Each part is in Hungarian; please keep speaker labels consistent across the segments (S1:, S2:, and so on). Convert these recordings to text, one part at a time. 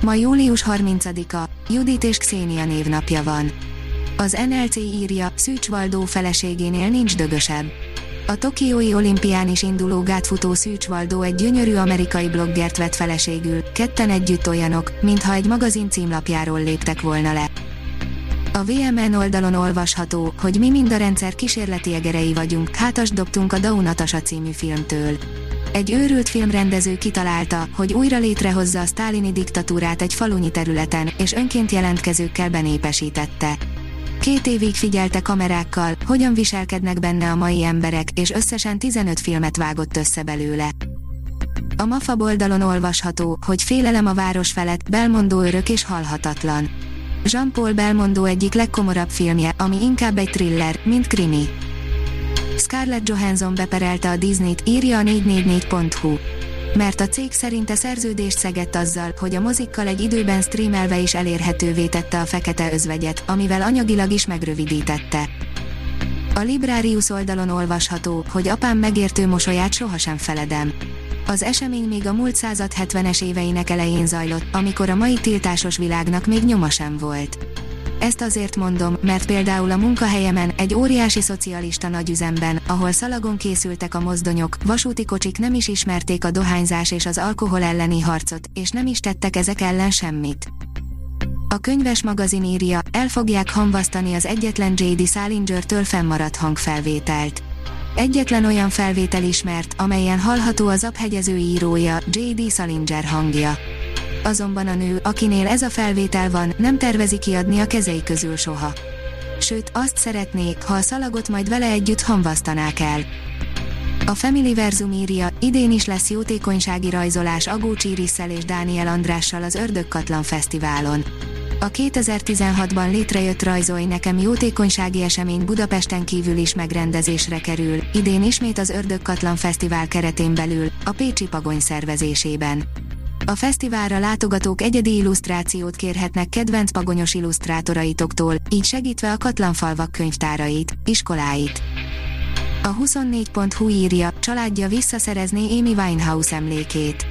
S1: Ma július 30-a, Judit és Xénia névnapja van. Az NLC írja, Szűcs Valdó feleségénél nincs dögösebb. A Tokiói olimpián is induló gátfutó Szűcs Valdó egy gyönyörű amerikai bloggert vett feleségül, ketten együtt olyanok, mintha egy magazin címlapjáról léptek volna le. A VMN oldalon olvasható, hogy mi mind a rendszer kísérleti egerei vagyunk, hátas dobtunk a Daunatasa című filmtől. Egy őrült filmrendező kitalálta, hogy újra létrehozza a sztálini diktatúrát egy falunyi területen, és önként jelentkezőkkel benépesítette. Két évig figyelte kamerákkal, hogyan viselkednek benne a mai emberek, és összesen 15 filmet vágott össze belőle. A MAFA oldalon olvasható, hogy félelem a város felett, Belmondó örök és halhatatlan. Jean-Paul Belmondo egyik legkomorabb filmje, ami inkább egy thriller, mint krimi. Scarlett Johansson beperelte a Disney-t, írja a 444.hu. Mert a cég szerinte szerződést szegett azzal, hogy a mozikkal egy időben streamelve is elérhetővé tette a fekete özvegyet, amivel anyagilag is megrövidítette. A Librarius oldalon olvasható, hogy apám megértő mosolyát sohasem feledem. Az esemény még a múlt század 70-es éveinek elején zajlott, amikor a mai tiltásos világnak még nyoma sem volt. Ezt azért mondom, mert például a munkahelyemen, egy óriási szocialista nagyüzemben, ahol szalagon készültek a mozdonyok, vasúti kocsik nem is ismerték a dohányzás és az alkohol elleni harcot, és nem is tettek ezek ellen semmit. A könyves magazin írja, el fogják hamvasztani az egyetlen J.D. Salinger-től fennmaradt hangfelvételt. Egyetlen olyan felvétel ismert, amelyen hallható az abhegyező írója, J.D. Salinger hangja azonban a nő, akinél ez a felvétel van, nem tervezi kiadni a kezei közül soha. Sőt, azt szeretnék, ha a szalagot majd vele együtt hamvasztanák el. A Family Verzum írja, idén is lesz jótékonysági rajzolás Agó Csírisszel és Dániel Andrással az Ördögkatlan Fesztiválon. A 2016-ban létrejött Rajzolj nekem jótékonysági esemény Budapesten kívül is megrendezésre kerül, idén ismét az Ördögkatlan Fesztivál keretén belül, a Pécsi Pagony szervezésében. A fesztiválra látogatók egyedi illusztrációt kérhetnek kedvenc pagonyos illusztrátoraitoktól, így segítve a Katlanfalvak könyvtárait, iskoláit. A 24.hu írja, családja visszaszerezné Amy Winehouse emlékét.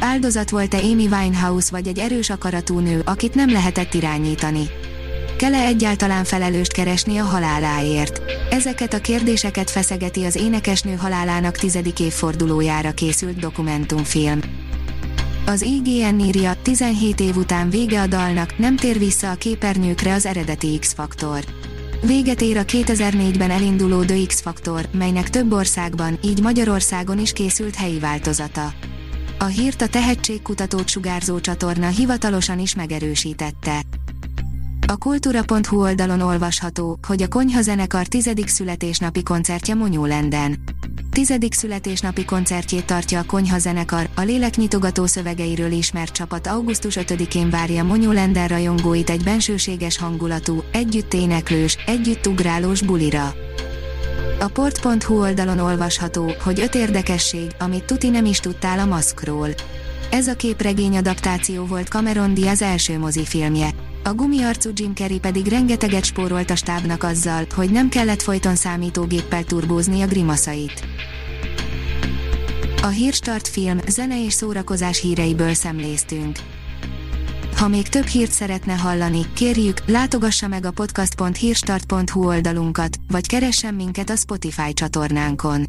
S1: Áldozat volt-e Amy Winehouse vagy egy erős akaratú nő, akit nem lehetett irányítani? Kell-e egyáltalán felelőst keresni a haláláért? Ezeket a kérdéseket feszegeti az énekesnő halálának tizedik évfordulójára készült dokumentumfilm. Az IGN írja, 17 év után vége a dalnak, nem tér vissza a képernyőkre az eredeti X-faktor. Véget ér a 2004-ben elinduló The X-faktor, melynek több országban, így Magyarországon is készült helyi változata. A hírt a tehetségkutatót sugárzó csatorna hivatalosan is megerősítette. A kultúra.hu oldalon olvasható, hogy a konyhazenekar tizedik születésnapi koncertje Monyólenden tizedik születésnapi koncertjét tartja a Konyha zenekar, a léleknyitogató szövegeiről ismert csapat augusztus 5-én várja Monyó Lender rajongóit egy bensőséges hangulatú, együtt éneklős, együtt ugrálós bulira. A port.hu oldalon olvasható, hogy öt érdekesség, amit tuti nem is tudtál a maszkról. Ez a képregény adaptáció volt Cameron Diaz első mozifilmje. A gumiarcú Jim Carrey pedig rengeteget spórolt a stábnak azzal, hogy nem kellett folyton számítógéppel turbózni a grimaszait. A Hírstart film, zene és szórakozás híreiből szemléztünk. Ha még több hírt szeretne hallani, kérjük, látogassa meg a podcast.hírstart.hu oldalunkat, vagy keressen minket a Spotify csatornánkon.